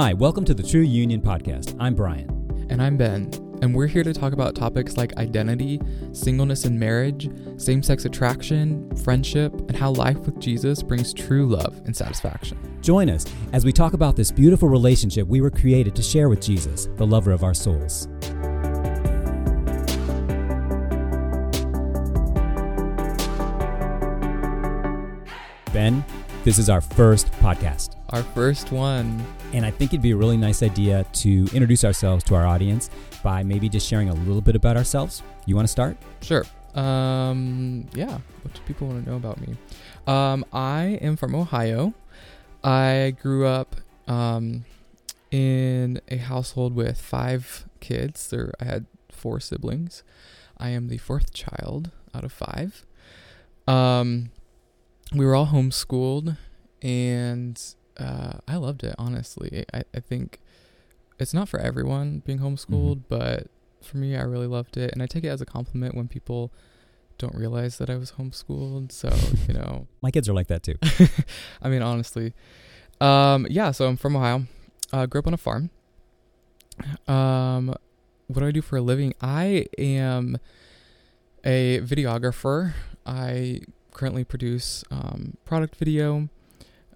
Hi, welcome to the True Union Podcast. I'm Brian. And I'm Ben, and we're here to talk about topics like identity, singleness in marriage, same sex attraction, friendship, and how life with Jesus brings true love and satisfaction. Join us as we talk about this beautiful relationship we were created to share with Jesus, the lover of our souls. Ben, this is our first podcast. Our first one. And I think it'd be a really nice idea to introduce ourselves to our audience by maybe just sharing a little bit about ourselves. You want to start? Sure. Um, yeah. What do people want to know about me? Um, I am from Ohio. I grew up um, in a household with five kids. There, I had four siblings. I am the fourth child out of five. Um, we were all homeschooled, and uh, I loved it. Honestly, I, I think it's not for everyone being homeschooled, Mhm. but for me, I really loved it, and I take it as a compliment when people don't realize that I was homeschooled. So you know, My kids are like that too. I mean, honestly, um, yeah. So I'm from Ohio. Uh, grew up on a farm. Um, what do I do for a living? I am a videographer. I currently produce um, product video,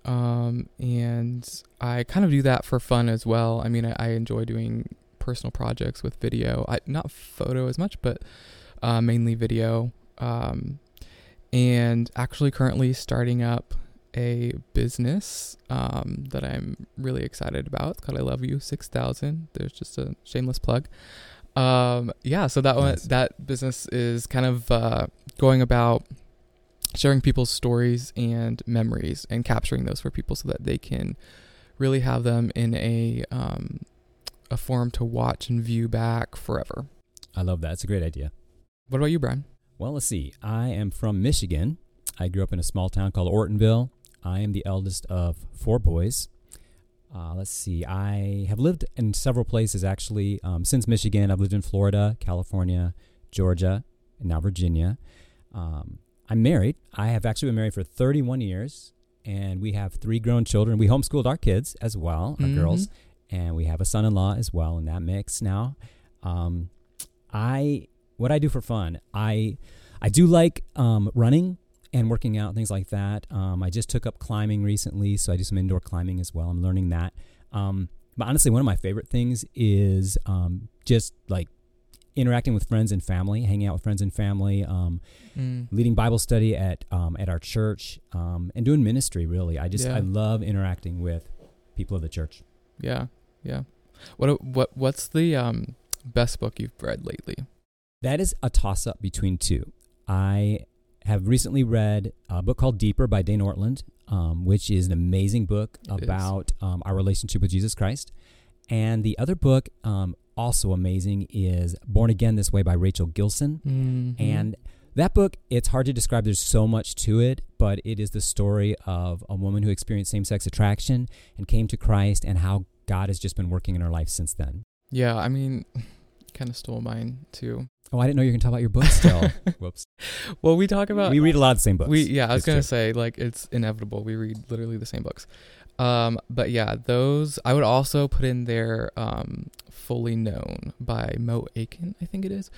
um, and I kind of do that for fun as well. I mean, I, I enjoy doing personal projects with video. I not photo as much, but uh, mainly video. Um, and actually, currently starting up a business um, that I'm really excited about. It's called I Love You Six Thousand. There's just a shameless plug. Um, yeah, so that one, Nice. that business is kind of uh, going about sharing people's stories and memories and capturing those for people so that they can really have them in a um, a form to watch and view back forever. I love that. It's a great idea. What about you, Brian? Well, let's see. I am from Michigan. I grew up in a small town called Ortonville. I am the eldest of four boys. Uh, let's see. I have lived in several places actually um, since Michigan. I've lived in Florida, California, Georgia, and now Virginia. Um, I'm married. I have actually been married for 31 years, and we have three grown children. We homeschooled our kids as well, our Mhm. girls, and we have a son-in-law as well in that mix now. Um, I what I do for fun. I I do like um, running and working out, things like that. Um, I just took up climbing recently, so I do some indoor climbing as well. I'm learning that. Um, but honestly, one of my favorite things is um, just like interacting with friends and family, hanging out with friends and family, um, Mm. leading Bible study at um, at our church, um, and doing ministry. Really, I just Yeah. I love interacting with people of the church. Yeah, yeah. What what what's the um best book you've read lately? That is a toss up between two. I have recently read a book called Deeper by Dane Ortlund, um, which is an amazing book It about um, our relationship with Jesus Christ. And the other book, um, also amazing, is Born Again This Way by Rachel Gilson. Mhm. And that book, it's hard to describe. There's so much to it, but it is the story of a woman who experienced same sex attraction and came to Christ and how God has just been working in her life since then. yeah, I mean, kind of stole mine too. Oh, I didn't know you were going to talk about your book still. Whoops. Well, we talk about we read a lot of the same books. We yeah, I was gonna say like it's inevitable. We read literally the same books. Um, but yeah, those I would also put in there. Um, fully known by Mo Aiken, I think it is.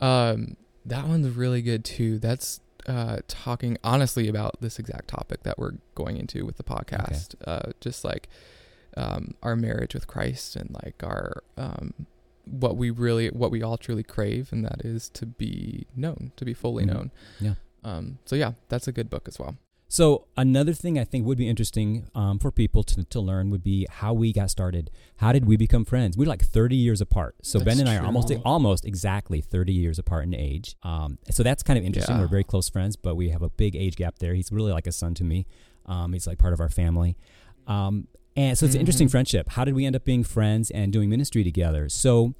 Um, that one's really good too. That's uh talking honestly about this exact topic that we're going into with the podcast. Uh, just like um our marriage with Christ and like our um what we really what we all truly crave and that is to be known to be fully Mhm. known Yeah. um so yeah that's a good book as well So another thing I think would be interesting um, for people to, to learn would be how we got started. How did we become friends? We're like 30 years apart. So Ben That's and I are almost almost exactly 30 years apart in age. Um, so that's kind of interesting. Yeah. We're very close friends, but we have a big age gap there. He's really like a son to me. Um, he's like part of our family. Um, and so it's an interesting friendship. How did we end up being friends and doing ministry together? So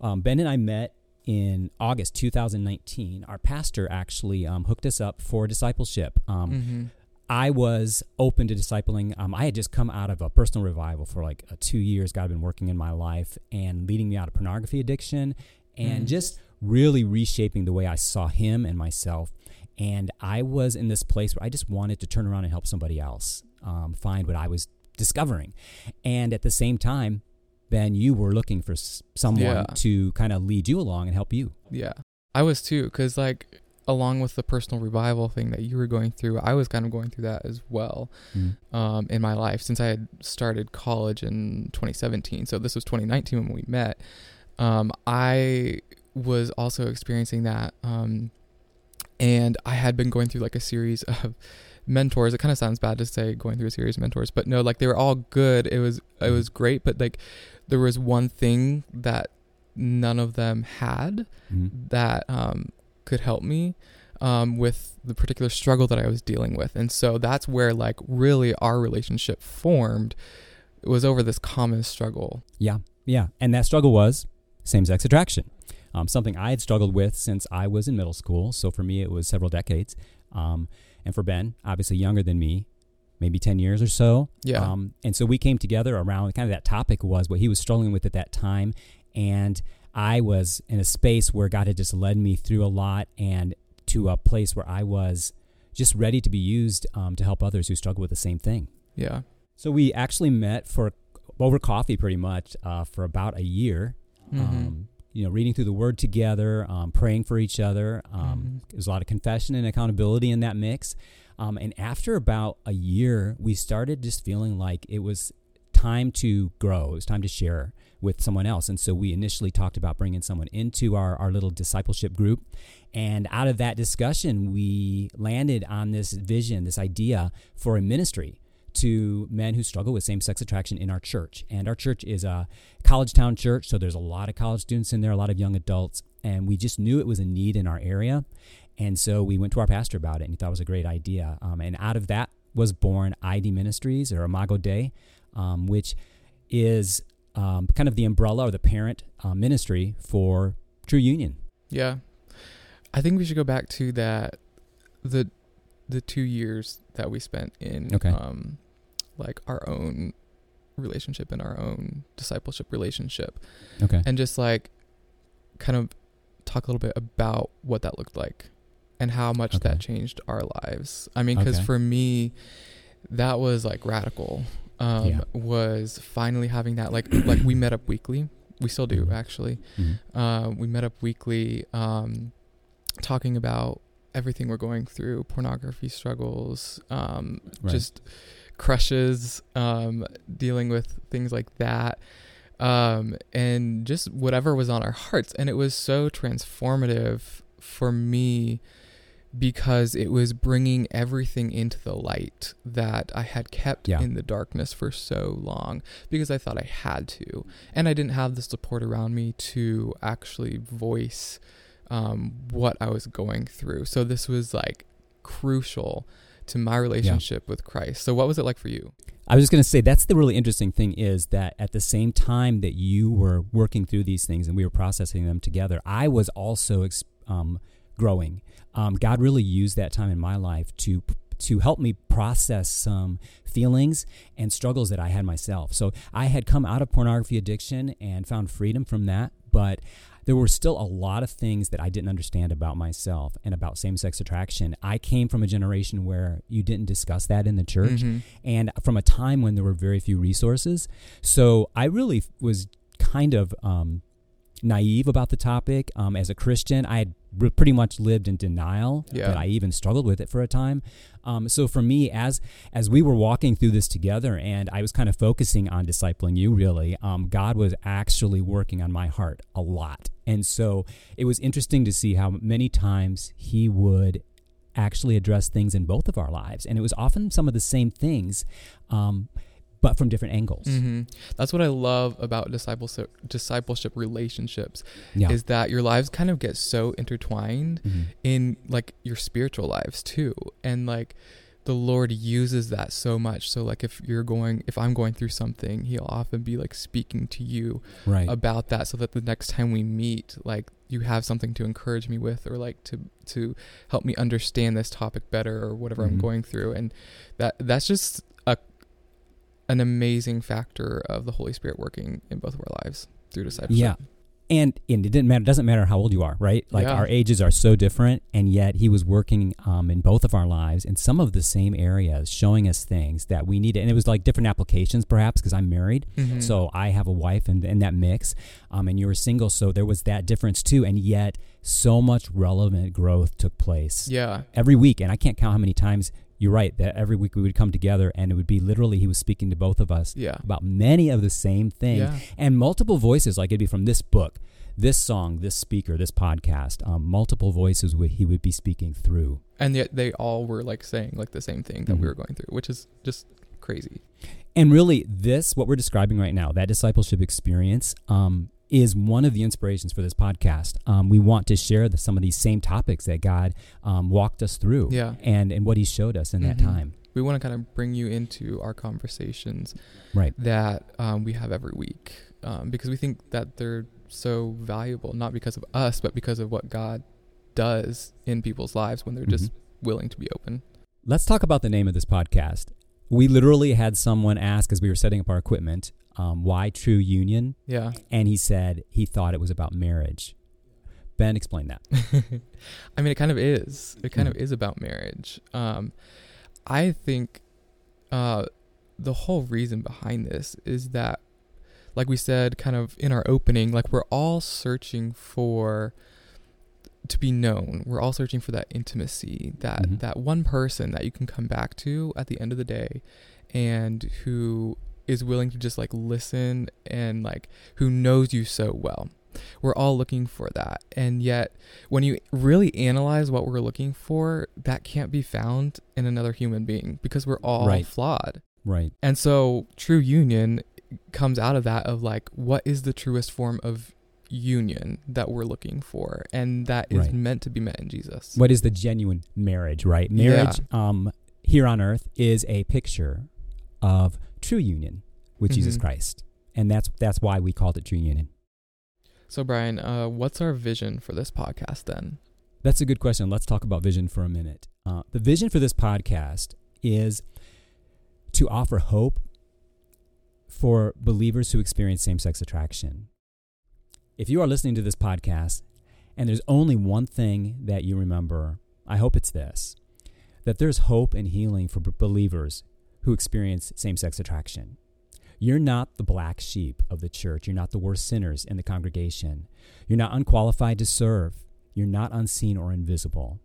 um, Ben and I met in August 2019. Our pastor actually um, hooked us up for discipleship. Um, mm-hmm. I was open to discipling. Um, I had just come out of a personal revival for like uh, two years. God had been working in my life and leading me out of pornography addiction and Mhm. just really reshaping the way I saw Him and myself. And I was in this place where I just wanted to turn around and help somebody else um, find what I was discovering. And at the same time, Ben, you were looking for someone Yeah. to kind of lead you along and help you. Yeah. I was too, because, like, along with the personal revival thing that you were going through, I was kind of going through that as well um, in my life since I had started college in 2017. So this was 2019 when we met. Um, I was also experiencing that. Um, and I had been going through like a series of mentors. It kind of sounds bad to say going through a series of mentors, but no, like they were all good. It was it was great, but like there was one thing that none of them had Mhm. that um, could help me um, with the particular struggle that I was dealing with. And so that's where like really our relationship formed. It was over this common struggle. Yeah, yeah. And that struggle was same sex attraction, um, something I had struggled with since I was in middle school. So for me, it was several decades. Um, and for Ben, obviously younger than me, maybe 10 years or so. Yeah. Um, and so we came together around kind of that topic was what he was struggling with at that time. And I was in a space where God had just led me through a lot and to a place where I was just ready to be used um, to help others who struggle with the same thing. yeah. So we actually met for over coffee pretty much uh, for about a year. Mhm. Um, you know, reading through the Word together, um, praying for each other. Um, Mhm. There's a lot of confession and accountability in that mix. Um, and after about a year, we started just feeling like it was time to grow. It was time to share with someone else. And so we initially talked about bringing someone into our, our little discipleship group. And out of that discussion, we landed on this vision, this idea for a ministry to men who struggle with same sex attraction in our church. And our church is a college town church, so there's a lot of college students in there, a lot of young adults. And we just knew it was a need in our area. And so we went to our pastor about it, and he thought it was a great idea. Um, and out of that was born ID Ministries or Imago Dei, um, which is um, kind of the umbrella or the parent uh, ministry for True Union. Yeah. I think we should go back to that the the two years that we spent in Okay. um like our own relationship and our own discipleship relationship Okay. and just like kind of talk a little bit about what that looked like and how much Okay. that changed our lives. I mean, because Okay. for me, that was like radical. Um, Yeah. Was finally having that like like we met up weekly. We still do Mhm. actually. Mhm. Uh, we met up weekly, um, talking about everything we're going through, pornography struggles, um, Right. just crushes, um, dealing with things like that, um, and just whatever was on our hearts. And it was so transformative for me because it was bringing everything into the light that I had kept Yeah. in the darkness for so long because I thought I had to. And I didn't have the support around me to actually voice um, what I was going through. So this was like crucial to my relationship with Christ. So what was it like for you? I was just going to say that's the really interesting thing is that at the same time that you were working through these things and we were processing them together, I was also um, growing. Um, God really used that time in my life to to help me process some feelings and struggles that I had myself. So I had come out of pornography addiction and found freedom from that, but there were still a lot of things that I didn't understand about myself and about same sex attraction. I came from a generation where you didn't discuss that in the church Mhm. and from a time when there were very few resources. So I really was kind of um, naive about the topic. Um, as a Christian, I had r- pretty much lived in denial Yeah. that I even struggled with it for a time. Um, so for me, as as we were walking through this together, and I was kind of focusing on discipling you, really, um, God was actually working on my heart a lot, and so it was interesting to see how many times He would actually address things in both of our lives, and it was often some of the same things. Um, but from different angles. hmm That's what I love about discipleship discipleship relationships Yeah. is that your lives kind of get so intertwined Mhm. in like your spiritual lives too. And like the Lord uses that so much. So like if you're going if I'm going through something, he'll often be like speaking to you Right. about that so that the next time we meet, like you have something to encourage me with or like to to help me understand this topic better or whatever I'm Mhm. going through. And that that's just an amazing factor of the Holy Spirit working in both of our lives through discipleship. Yeah. and, and it didn't matter. It doesn't matter how old you are, right? Like Yeah. our ages are so different, and yet he was working um, in both of our lives in some of the same areas, showing us things that we needed. And it was like different applications, perhaps, because I'm married, Mhm. so I have a wife, and in that mix, um, and you were single, so there was that difference too. And yet, so much relevant growth took place yeah, every week, and I can't count how many times. You're right that every week we would come together, and it would be literally he was speaking to both of us yeah, about many of the same things yeah, and multiple voices like it'd be from this book this song this speaker this podcast um, multiple voices would he would be speaking through and yet they all were like saying like the same thing that Mhm. we were going through, which is just crazy. and really this what we're describing right now that discipleship experience um, is one of the inspirations for this podcast um, we want to share the, some of these same topics that god um, walked us through Yeah. and and what he showed us in that Mhm. time We want to kind of bring you into our conversations right that um, we have every week um, because we think that they're so valuable, not because of us, but because of what God does in people's lives when they're just willing to be open. Let's talk about the name of this podcast. We literally had someone ask as we were setting up our equipment, um, why True Union? Yeah. And he said he thought it was about marriage. Ben, explain that. I mean, it kind of is. It kind Mhm. of is about marriage. Um, I think uh, the whole reason behind this is that, like we said, kind of in our opening, like we're all searching for to be known. We're all searching for that intimacy, that Mhm. that one person that you can come back to at the end of the day, and who is willing to just like listen and like who knows you so well. We're all looking for that. And yet, when you really analyze what we're looking for, that can't be found in another human being because we're all Right. flawed. Right. And so, true union comes out of that of like, what is the truest form of union that we're looking for? And that is Right. meant to be met in Jesus. What is the genuine marriage, right? Yeah. Marriage um, here on earth is a picture of true union with Jesus Mhm. Christ. And that's that's why we called it true union. So, Brian, uh, what's our vision for this podcast then? That's a good question. Let's talk about vision for a minute. Uh, the vision for this podcast is to offer hope for believers who experience same sex attraction. If you are listening to this podcast and there's only one thing that you remember, I hope it's this that there's hope and healing for b- believers who experience same sex attraction. You're not the black sheep of the church. You're not the worst sinners in the congregation. You're not unqualified to serve. You're not unseen or invisible.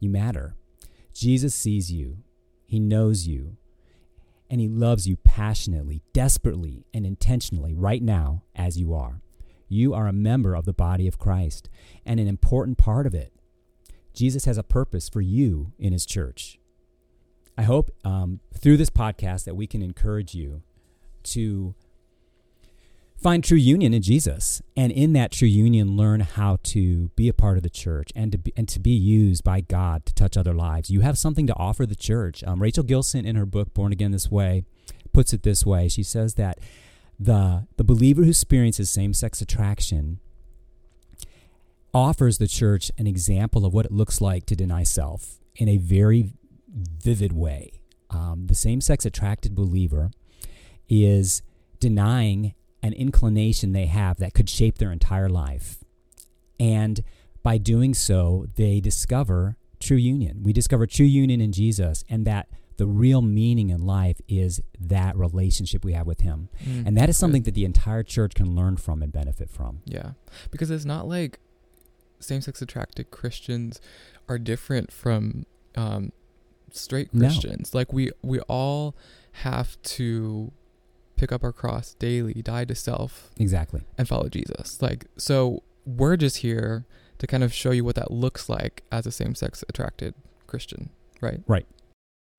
You matter. Jesus sees you, He knows you, and He loves you passionately, desperately, and intentionally right now as you are. You are a member of the body of Christ and an important part of it. Jesus has a purpose for you in His church. I hope um, through this podcast that we can encourage you to find true union in Jesus, and in that true union, learn how to be a part of the church and to be, and to be used by God to touch other lives. You have something to offer the church. Um, Rachel Gilson, in her book "Born Again This Way," puts it this way. She says that the the believer who experiences same sex attraction offers the church an example of what it looks like to deny self in a very vivid way. Um, the same sex attracted believer is denying an inclination they have that could shape their entire life. And by doing so, they discover true union. We discover true union in Jesus, and that the real meaning in life is that relationship we have with Him. Mm, And that is something good. that the entire church can learn from and benefit from. Yeah, because it's not like same-sex attracted Christians are different from um, straight No. Christians. Like we we all have to pick up our cross daily, die to self, Exactly. and follow Jesus. Like so, we're just here to kind of show you what that looks like as a same-sex attracted Christian, right? Right.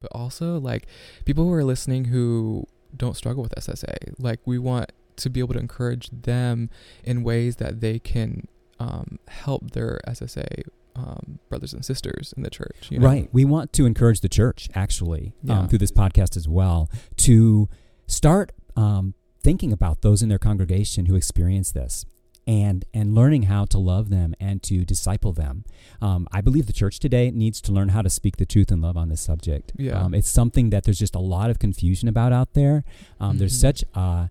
But also, like people who are listening who don't struggle with SSA, like we want to be able to encourage them in ways that they can um, help their SSA um, brothers and sisters in the church. You know? Right. We want to encourage the church, actually, Yeah. um, through this podcast as well, to start um, thinking about those in their congregation who experience this. And, and learning how to love them and to disciple them. Um, I believe the church today needs to learn how to speak the truth and love on this subject. Yeah. Um, it's something that there's just a lot of confusion about out there. Um, There's such a,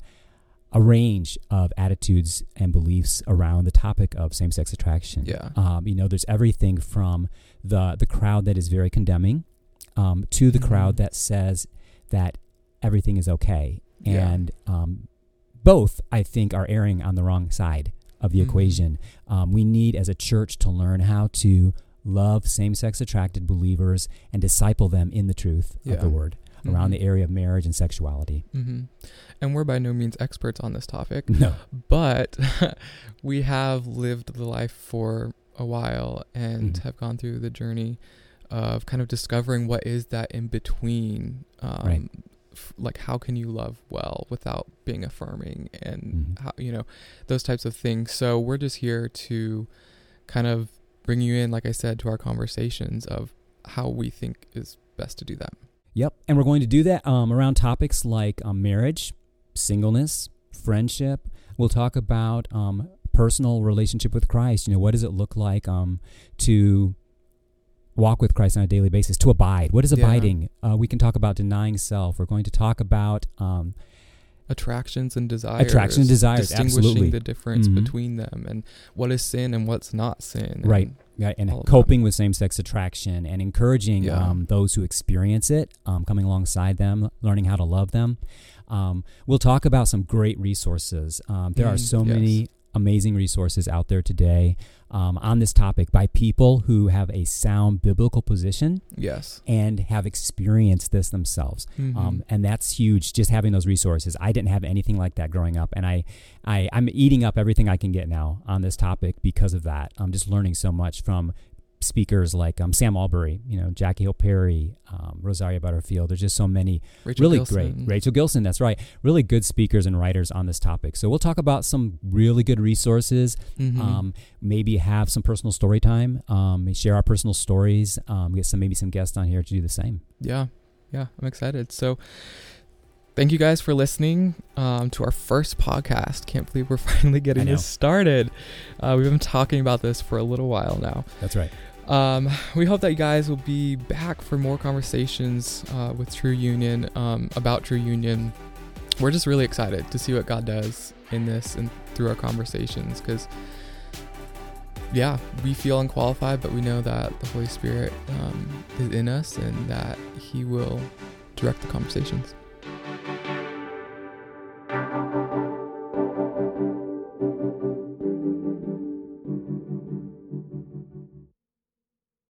a range of attitudes and beliefs around the topic of same-sex attraction. Yeah. Um, you know, there's everything from the the crowd that is very condemning um, to the crowd Mhm. that says that everything is okay, Yeah. and um, both I think are erring on the wrong side of the Mhm. equation. Um, we need, as a church, to learn how to love same-sex attracted believers and disciple them in the truth of the word around Mhm. the area of marriage and sexuality. hmm And we're by no means experts on this topic, No. but we have lived the life for a while and Mhm. have gone through the journey of kind of discovering what is that in between. Um, Right. f- like how can you love well without being affirming and Mhm. how you know those types of things so we're just here to kind of bring you in like i said to our conversations of how we think is best to do that Yep. And we're going to do that um, around topics like um, marriage, singleness, friendship. We'll talk about um, personal relationship with Christ. You know, what does it look like um, to walk with Christ on a daily basis, to abide? What is Yeah. abiding? Uh, we can talk about denying self. We're going to talk about um, attractions and desires Attraction and desires, distinguishing absolutely. the difference Mhm. between them and what is sin and what's not sin Right. and- Yeah, and all of that. coping with same-sex attraction and encouraging Yeah. um, those who experience it, um, coming alongside them, learning how to love them. Um, we'll talk about some great resources. Um, there are Mm, so yes. many amazing resources out there today um, on this topic by people who have a sound biblical position yes and have experienced this themselves. Mhm. Um, and that's huge. Just having those resources. I didn't have anything like that growing up, and I, I, I'm eating up everything I can get now on this topic because of that. I'm just learning so much from speakers like um, Sam Allberry, you know, Jackie Hill Perry, um, Rosaria Butterfield. There's just so many Rachel really Gilson. great. Rachel Gilson, that's right. Really good speakers and writers on this topic. So we'll talk about some really good resources. Mhm. Um, maybe have some personal story time. Um, share our personal stories. Um, get some maybe some guests on here to do the same. Yeah, yeah, I'm excited. So, thank you guys for listening um, to our first podcast. Can't believe we're finally getting this started. Uh, we've been talking about this for a little while now. That's right. Um, we hope that you guys will be back for more conversations uh, with True Union um, about True Union. We're just really excited to see what God does in this and through our conversations because, yeah, we feel unqualified, but we know that the Holy Spirit um, is in us and that He will direct the conversations.